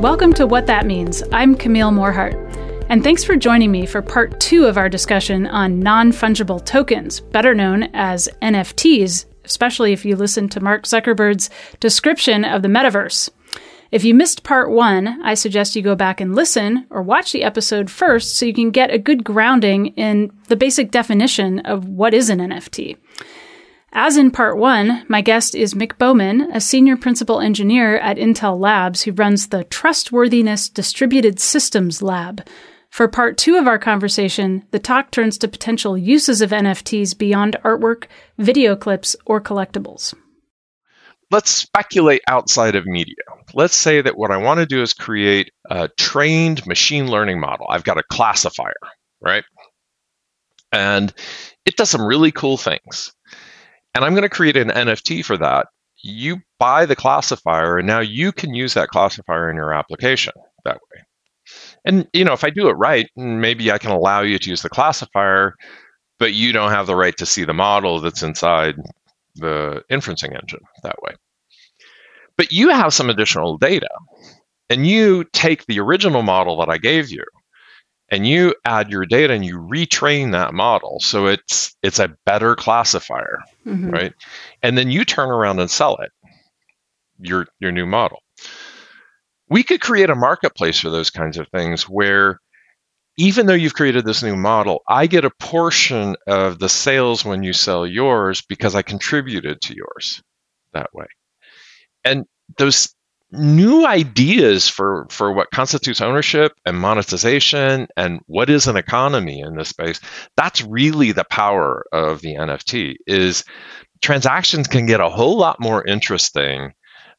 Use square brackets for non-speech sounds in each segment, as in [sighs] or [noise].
Welcome to What That Means. I'm Camille Morhardt, and thanks for joining me for part two of our discussion on non fungible tokens, better known as NFTs, especially if you listen to Mark Zuckerberg's description of the metaverse. If you missed part one, I suggest you go back and listen or watch the episode first so you can get a good grounding in the basic definition of what is an NFT. As in part one, my guest is Mic Bowman, a senior principal engineer at Intel Labs who runs the Trustworthiness Distributed Systems Lab. For part two of our conversation, the talk turns to potential uses of NFTs beyond artwork, video clips, or collectibles. Let's speculate outside of media. Let's say that what I want to do is create a trained machine learning model. I've got a classifier, right? And it does some really cool things and I'm going to create an NFT for that. You buy the classifier, and now you can use that classifier in your application that way. And you know, if I do it right, maybe I can allow you to use the classifier, but you don't have the right to see the model that's inside the inferencing engine that way. But you have some additional data, and you take the original model that I gave you, and you add your data and you retrain that model so it's it's a better classifier mm-hmm. right? And then you turn around and sell it your your new model. We could create a marketplace for those kinds of things where even though you've created this new model i get a portion of the sales when you sell yours because i contributed to yours that way. And those new ideas for for what constitutes ownership and monetization and what is an economy in this space that's really the power of the nft is transactions can get a whole lot more interesting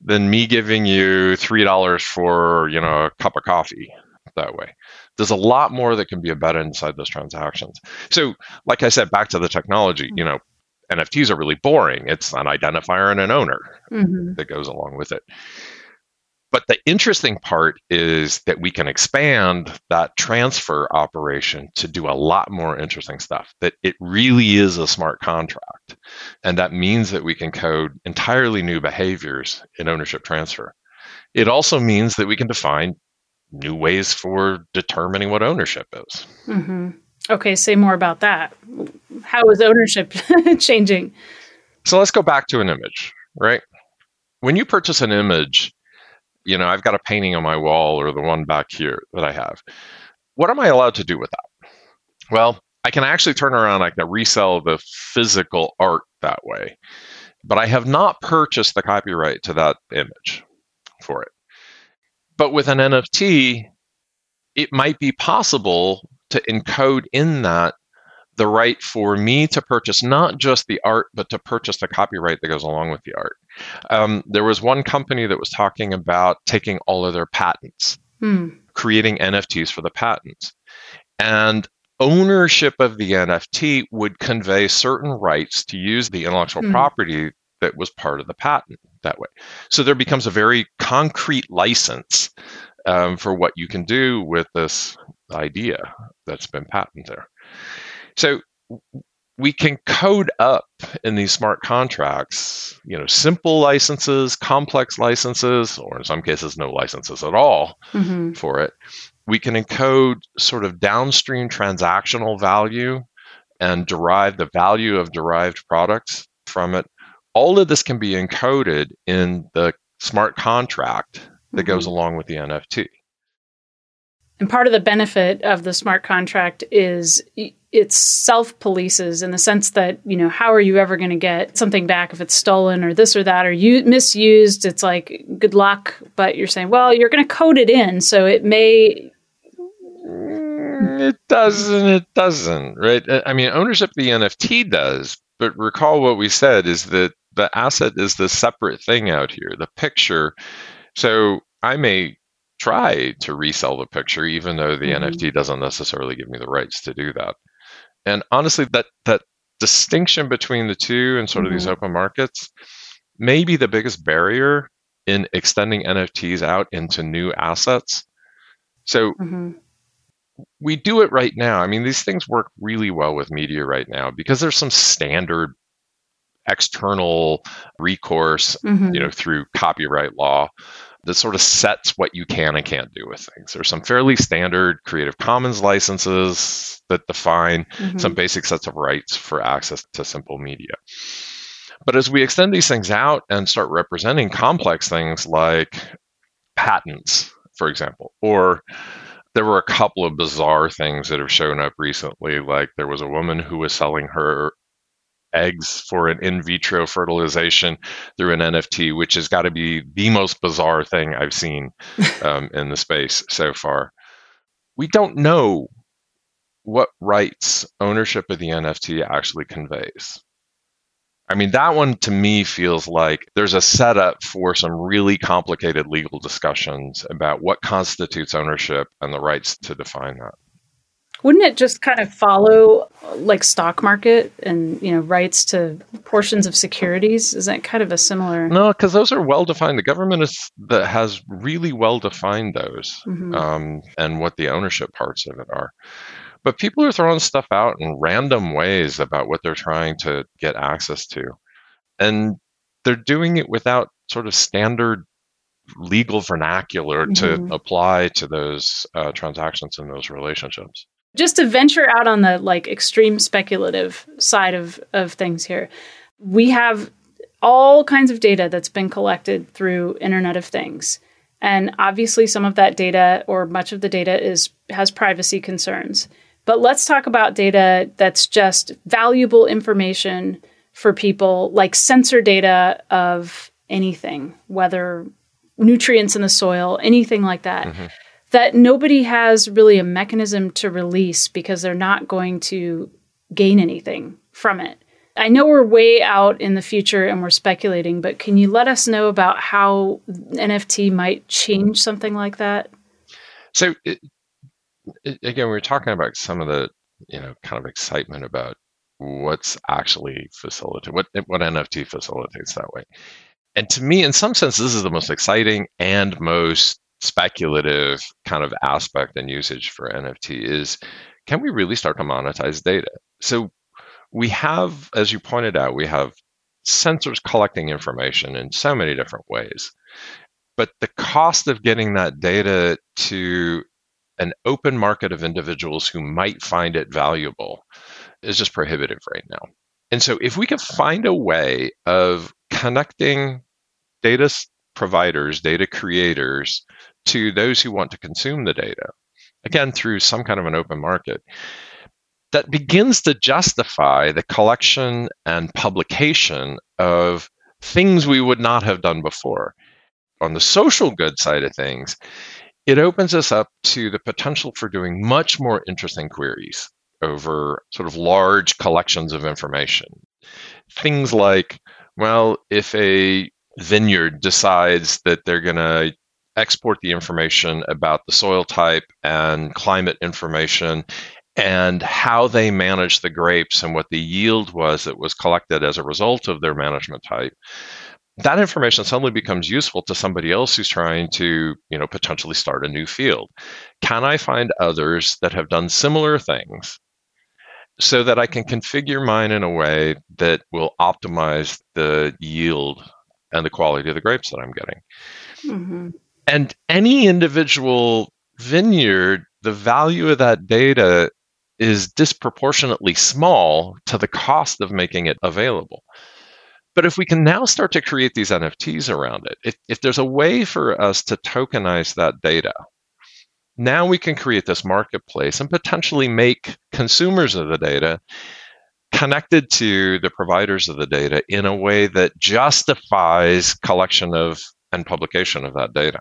than me giving you three dollars for you know a cup of coffee that way. There's a lot more that can be embedded inside those transactions. So like i said back to the technology you know nfts are really boring. It's an identifier and an owner mm-hmm. that goes along with it but the interesting part is that we can expand that transfer operation to do a lot more interesting stuff, that it really is a smart contract. And that means that we can code entirely new behaviors in ownership transfer. It also means that we can define new ways for determining what ownership is. Mm-hmm. Okay, say more about that. How is ownership [laughs] changing? So let's go back to an image, right? When you purchase an image, you know, I've got a painting on my wall or the one back here that I have. What am I allowed to do with that? Well, I can actually turn around, I can resell the physical art that way. But I have not purchased the copyright to that image for it. But with an NFT, it might be possible to encode in that the right for me to purchase not just the art, but to purchase the copyright that goes along with the art. Um, there was one company that was talking about taking all of their patents, hmm. creating NFTs for the patents. And ownership of the NFT would convey certain rights to use the intellectual hmm. property that was part of the patent that way. So there becomes a very concrete license um, for what you can do with this idea that's been patented there. So we can code up in these smart contracts, you know, simple licenses, complex licenses, or in some cases, no licenses at all mm-hmm. for it. We can encode sort of downstream transactional value and derive the value of derived products from it. All of this can be encoded in the smart contract that mm-hmm. goes along with the NFT. And part of the benefit of the smart contract is it self polices in the sense that, you know, how are you ever going to get something back if it's stolen or this or that or you misused? It's like, good luck. But you're saying, well, you're going to code it in. So it may. Mm, it doesn't. It doesn't. Right. I mean, ownership of the NFT does. But recall what we said is that the asset is the separate thing out here, the picture. So I may try to resell the picture, even though the mm-hmm. NFT doesn't necessarily give me the rights to do that. And honestly, that that distinction between the two and sort of mm-hmm. these open markets may be the biggest barrier in extending NFTs out into new assets. So mm-hmm. we do it right now. I mean, these things work really well with media right now because there's some standard external recourse, mm-hmm. you know, through copyright law that sort of sets what you can and can't do with things. There's some fairly standard Creative Commons licenses that define mm-hmm. some basic sets of rights for access to simple media. But as we extend these things out and start representing complex things like patents, for example, or there were a couple of bizarre things that have shown up recently. Like there was a woman who was selling her eggs for an in vitro fertilization through an NFT, which has got to be the most bizarre thing I've seen [laughs] um, in the space so far. We don't know what rights ownership of the NFT actually conveys. I mean, that one to me feels like there's a setup for some really complicated legal discussions about what constitutes ownership and the rights to define that. Wouldn't it just kind of follow like stock market and you know rights to portions of securities? Is that kind of a similar? No, because those are well defined. The government is that has really well defined those mm-hmm. um, and what the ownership parts of it are. But people are throwing stuff out in random ways about what they're trying to get access to, and they're doing it without sort of standard legal vernacular mm-hmm. to apply to those uh, transactions and those relationships just to venture out on the like extreme speculative side of of things here we have all kinds of data that's been collected through internet of things. And obviously some of that data or much of the data is has privacy concerns. But let's talk about data that's just valuable information for people like sensor data of anything whether nutrients in the soil anything like that. Mm-hmm that nobody has really a mechanism to release because they're not going to gain anything from it. I know we're way out in the future and we're speculating, but can you let us know about how NFT might change something like that? So, it, it, again, we are talking about some of the you know kind of excitement about what's actually facilitated, what what NFT facilitates that way. And to me, in some sense, this is the most exciting and most speculative kind of aspect and usage for NFT is can we really start to monetize data? So we have, as you pointed out, we have sensors collecting information in so many different ways. But the cost of getting that data to an open market of individuals who might find it valuable is just prohibitive right now. And so if we can find a way of connecting data providers, data creators to those who want to consume the data, again, through some kind of an open market, that begins to justify the collection and publication of things we would not have done before. On the social good side of things, it opens us up to the potential for doing much more interesting queries over sort of large collections of information. Things like, well, if a vineyard decides that they're going to export the information about the soil type and climate information and how they manage the grapes and what the yield was that was collected as a result of their management type that information suddenly becomes useful to somebody else who's trying to you know potentially start a new field can i find others that have done similar things so that i can configure mine in a way that will optimize the yield and the quality of the grapes that i'm getting mm-hmm. And any individual vineyard, the value of that data is disproportionately small to the cost of making it available. But if we can now start to create these NFTs around it, if, if there's a way for us to tokenize that data, now we can create this marketplace and potentially make consumers of the data connected to the providers of the data in a way that justifies collection of and publication of that data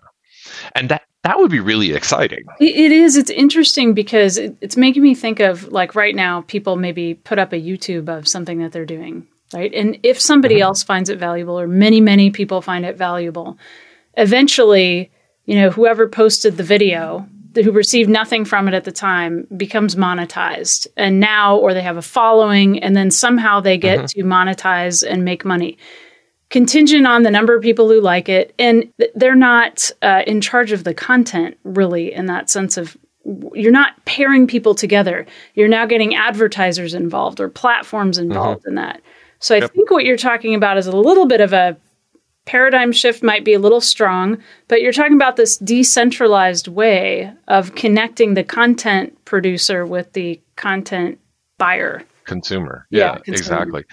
and that that would be really exciting. It is. It's interesting because it's making me think of like right now, people maybe put up a YouTube of something that they're doing, right? And if somebody mm-hmm. else finds it valuable, or many, many people find it valuable, eventually, you know, whoever posted the video who received nothing from it at the time becomes monetized and now or they have a following and then somehow they get mm-hmm. to monetize and make money contingent on the number of people who like it and they're not uh, in charge of the content really in that sense of you're not pairing people together you're now getting advertisers involved or platforms involved mm-hmm. in that so i yep. think what you're talking about is a little bit of a paradigm shift might be a little strong, but you're talking about this decentralized way of connecting the content producer with the content buyer. Consumer. Yeah, yeah consumer. exactly.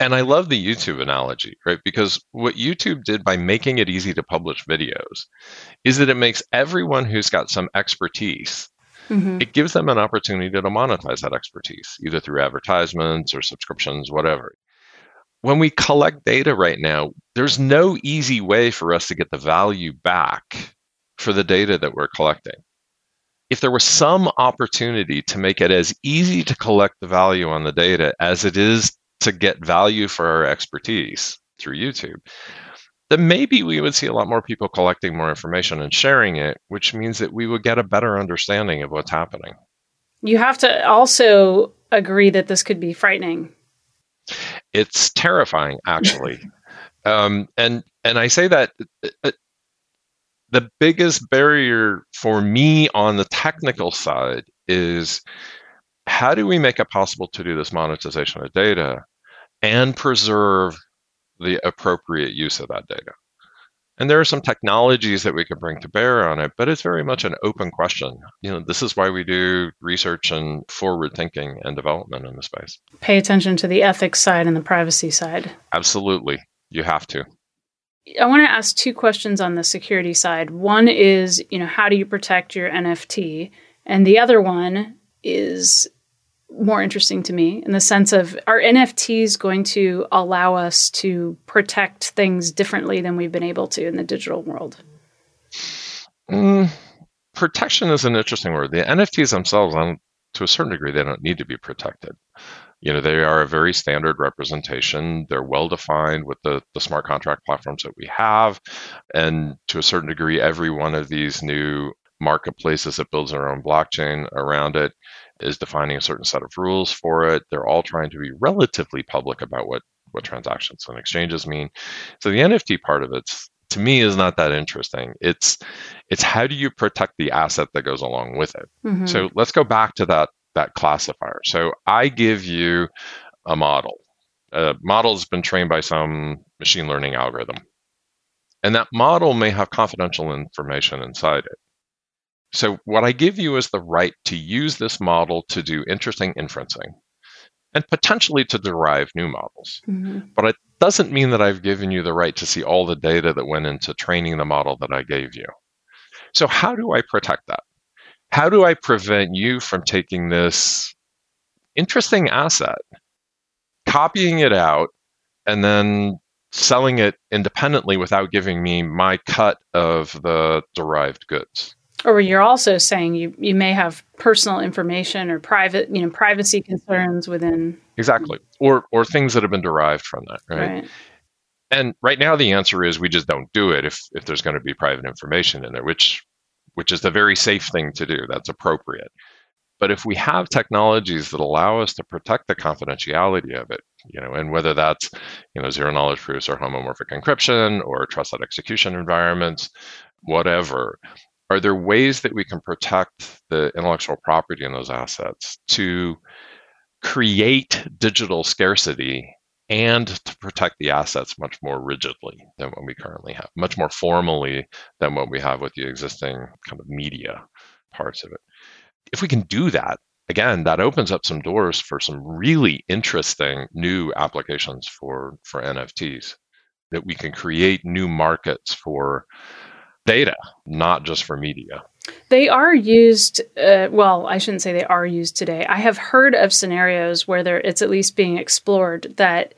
And I love the YouTube analogy, right? Because what YouTube did by making it easy to publish videos is that it makes everyone who's got some expertise Mm-hmm. it gives them an opportunity to monetize that expertise, either through advertisements or subscriptions, whatever when we collect data right now, there's no easy way for us to get the value back for the data that we're collecting. If there was some opportunity to make it as easy to collect the value on the data as it is to get value for our expertise through YouTube, then maybe we would see a lot more people collecting more information and sharing it, which means that we would get a better understanding of what's happening. You have to also agree that this could be frightening it's terrifying, actually. [laughs] um, and and I say that uh, uh, the biggest barrier for me on the technical side is how do we make it possible to do this monetization of data and preserve the appropriate use of that data? And there are some technologies that we can bring to bear on it, but it's very much an open question. You know, this is why we do research and forward thinking and development in the space. Pay attention to the ethics side and the privacy side. Absolutely. You have to. I want to ask two questions on the security side. One is, you know, how do you protect your NFT? And the other one is more interesting to me in the sense of are NFTs going to allow us to protect things differently than we've been able to in the digital world? Mm, protection is an interesting word. The NFTs themselves, to a certain degree, they don't need to be protected. You know, they are a very standard representation. They're well defined with the, the smart contract platforms that we have. And to a certain degree, every one of these new marketplaces that builds their own blockchain around it is defining a certain set of rules for it. They're all trying to be relatively public about what what transactions and exchanges mean. So the NFT part of it, to me, is not that interesting. It's it's how do you protect the asset that goes along with it. Mm-hmm. So let's go back to that that classifier. So I give you a model. A model has been trained by some machine learning algorithm. And that model may have confidential information inside it. So, what I give you is the right to use this model to do interesting inferencing and potentially to derive new models. Mm-hmm. But it doesn't mean that I've given you the right to see all the data that went into training the model that I gave you. So, how do I protect that? How do I prevent you from taking this interesting asset, copying it out, and then selling it independently without giving me my cut of the derived goods? Or you're also saying you, you may have personal information or private you know privacy concerns within exactly. Or or things that have been derived from that right, right. and right now the answer is we just don't do it if if there's going to be private information in there which which is the very safe thing to do. That's appropriate. But if we have technologies that allow us to protect the confidentiality of it you know and whether that's you know zero knowledge proofs or homomorphic encryption or trusted execution environments whatever are there ways that we can protect the intellectual property in those assets to create digital scarcity and to protect the assets much more rigidly than what we currently have, much more formally than what we have with the existing kind of media parts of it. If we can do that, again, that opens up some doors for some really interesting new applications for, for NFTs that we can create new markets for data, not just for media. They are used. Uh, well, I shouldn't say they are used today. I have heard of scenarios where there, it's at least being explored that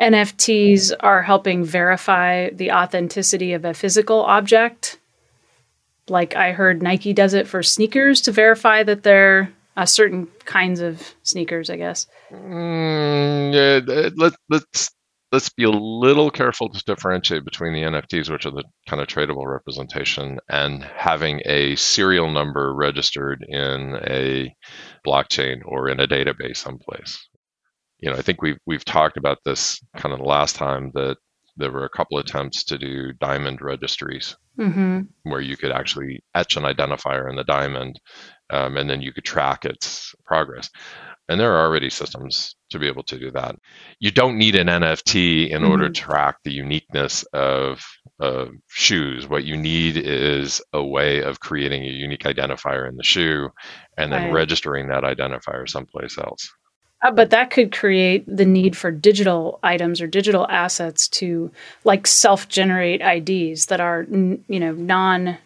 NFTs are helping verify the authenticity of a physical object. Like I heard Nike does it for sneakers to verify that they're uh, certain kinds of sneakers, I guess. Mm, yeah, let, let's let's be a little careful to differentiate between the NFTs, which are the kind of tradable representation, and having a serial number registered in a blockchain or in a database someplace. You know, I think we've we've talked about this kind of the last time that there were a couple attempts to do diamond registries mm-hmm. where you could actually etch an identifier in the diamond um, and then you could track its progress. And there are already systems to be able to do that. You don't need an NFT in mm-hmm. order to track the uniqueness of, of shoes. What you need is a way of creating a unique identifier in the shoe and then right. registering that identifier someplace else. Uh, but that could create the need for digital items or digital assets to like self-generate IDs that are you know non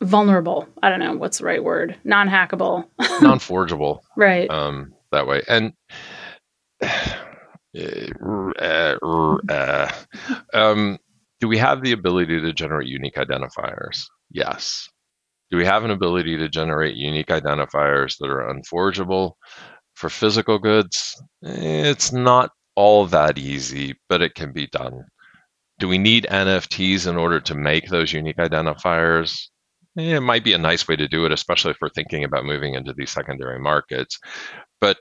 vulnerable. I don't know what's the right word. Non-hackable. [laughs] Non-forgeable. right. Um, that way. And [sighs] uh, um, do we have the ability to generate unique identifiers? Yes. Do we have an ability to generate unique identifiers that are unforgeable? For physical goods, it's not all that easy, but it can be done. Do we need NFTs in order to make those unique identifiers? It might be a nice way to do it, especially if we're thinking about moving into these secondary markets. But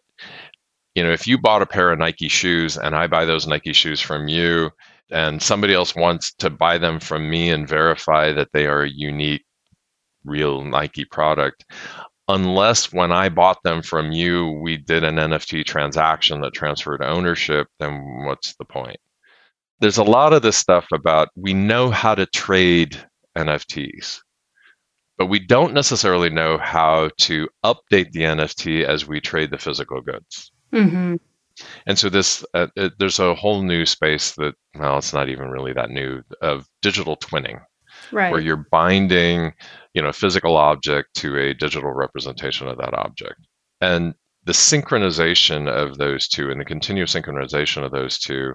you know, if you bought a pair of Nike shoes and I buy those Nike shoes from you, and somebody else wants to buy them from me and verify that they are a unique, real Nike product, unless when I bought them from you, we did an NFT transaction that transferred ownership, then what's the point? There's a lot of this stuff about we know how to trade NFTs but we don't necessarily know how to update the NFT as we trade the physical goods. Mm-hmm. And so this, uh, it, there's a whole new space that, well, it's not even really that new of digital twinning, right. where you're binding, you know, a physical object to a digital representation of that object, and the synchronization of those two and the continuous synchronization of those two,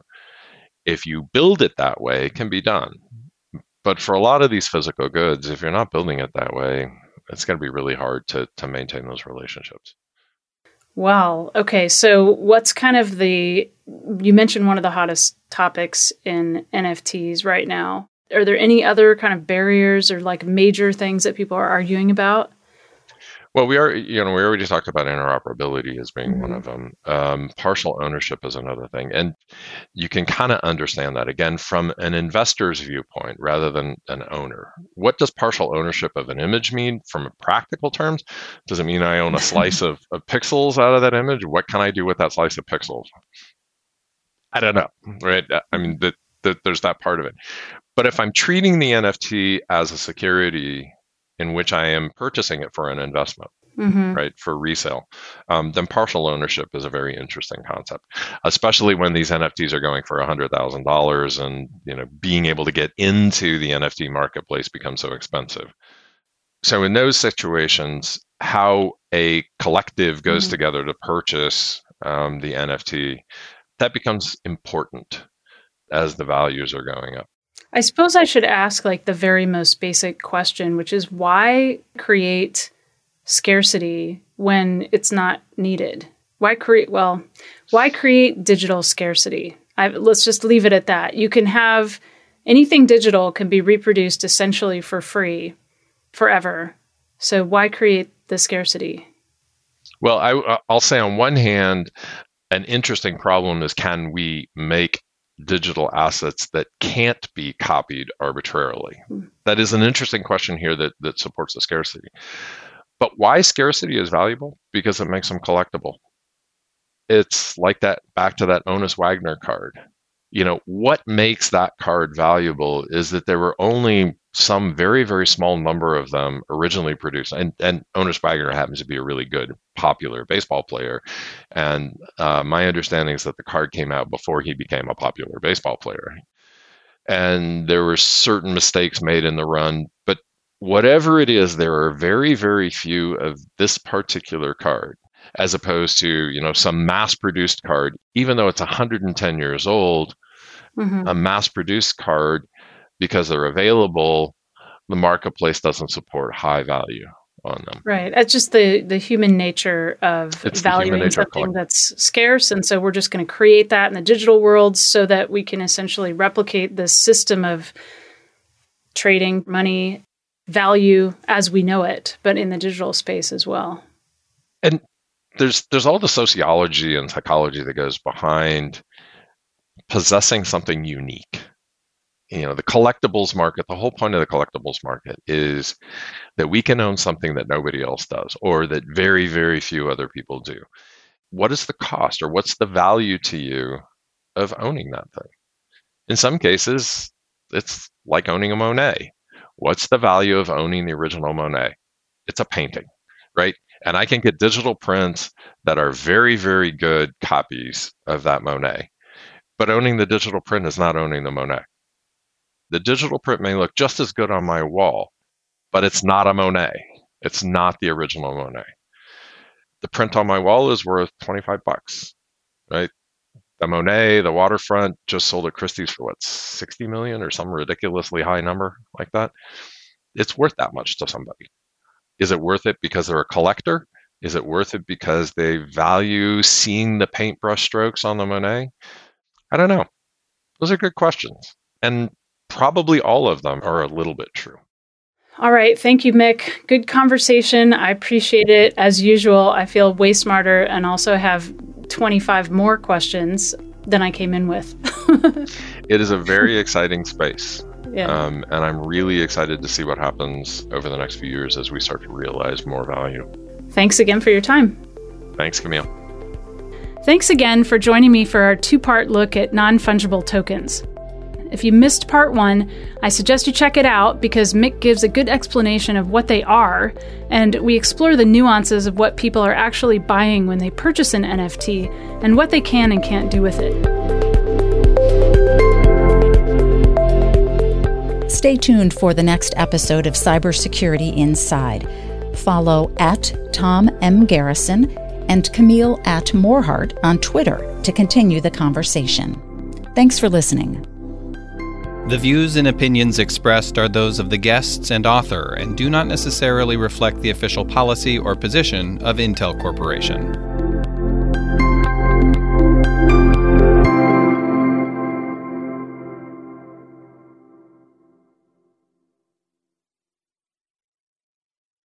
if you build it that way, can be done. But for a lot of these physical goods, if you're not building it that way, it's going to be really hard to to maintain those relationships. Wow. Okay. So, what's kind of the you mentioned one of the hottest topics in NFTs right now. Are there any other kind of barriers or like major things that people are arguing about? Well, we are, you know, we already talked about interoperability as being mm-hmm. one of them. Um, partial ownership is another thing. And you can kind of understand that again from an investor's viewpoint rather than an owner. What does partial ownership of an image mean from practical terms? Does it mean I own a slice [laughs] of, of pixels out of that image? What can I do with that slice of pixels? I don't know, right? I mean, the, the, there's that part of it. But if I'm treating the NFT as a security in which I am purchasing it for an investment. Mm-hmm. right for resale um, then partial ownership is a very interesting concept especially when these nfts are going for $100000 and you know being able to get into the nft marketplace becomes so expensive so in those situations how a collective goes mm-hmm. together to purchase um, the nft that becomes important as the values are going up I suppose I should ask like the very most basic question, which is why create scarcity when it's not needed? Why create, well, why create digital scarcity? I, let's just leave it at that. You can have anything digital can be reproduced essentially for free forever. So why create the scarcity? Well, I, I'll say on one hand, an interesting problem is can we make digital assets that can't be copied arbitrarily? Hmm. That is an interesting question here that, that supports the scarcity. But why scarcity is valuable? Because it makes them collectible. It's like that back to that Honus Wagner card. You know, what makes that card valuable is that there were only some very, very small number of them originally produced. And, and Honus Wagner happens to be a really good, popular baseball player. And uh, my understanding is that the card came out before he became a popular baseball player. And there were certain mistakes made in the run. But whatever it is, there are very, very few of this particular card as opposed to you know some mass produced card even though it's 110 years old mm-hmm. a mass produced card because they're available, the marketplace doesn't support high value. on them. Right. It's just the the human nature of It's valuing nature something that's scarce, and so we're just going to create that in the digital world so that we can essentially replicate this system of trading money value as we know it, but in the digital space as well. And there's there's all the sociology and psychology that goes behind possessing something unique. You know, the collectibles market, the whole point of the collectibles market is that we can own something that nobody else does or that very, very few other people do. What is the cost or what's the value to you of owning that thing? In some cases, it's like owning a Monet. What's the value of owning the original Monet? It's a painting, right? And I can get digital prints that are very, very good copies of that Monet. But owning the digital print is not owning the Monet. The digital print may look just as good on my wall, but it's not a Monet. It's not the original Monet. The print on my wall is worth 25 bucks, right? The Monet, the waterfront just sold at Christie's for what, 60 million or some ridiculously high number like that. It's worth that much to somebody. Is it worth it because they're a collector? Is it worth it because they value seeing the paintbrush strokes on the Monet? I don't know. Those are good questions. And probably all of them are a little bit true. All right. Thank you, Mic. Good conversation. I appreciate it. As usual, I feel way smarter and also have 25 more questions than I came in with. [laughs] It is a very exciting space. yeah. Um, and I'm really excited to see what happens over the next few years as we start to realize more value. Thanks again for your time. Thanks, Camille. Thanks again for joining me for our two part look at non fungible tokens. If you missed part one, I suggest you check it out because Mic gives a good explanation of what they are, and we explore the nuances of what people are actually buying when they purchase an NFT and what they can and can't do with it. Stay tuned for the next episode of Cybersecurity Inside. Follow at Tom M. Garrison and Camille at Morhardt on Twitter to continue the conversation. Thanks for listening. The views and opinions expressed are those of the guests and author and do not necessarily reflect the official policy or position of Intel Corporation.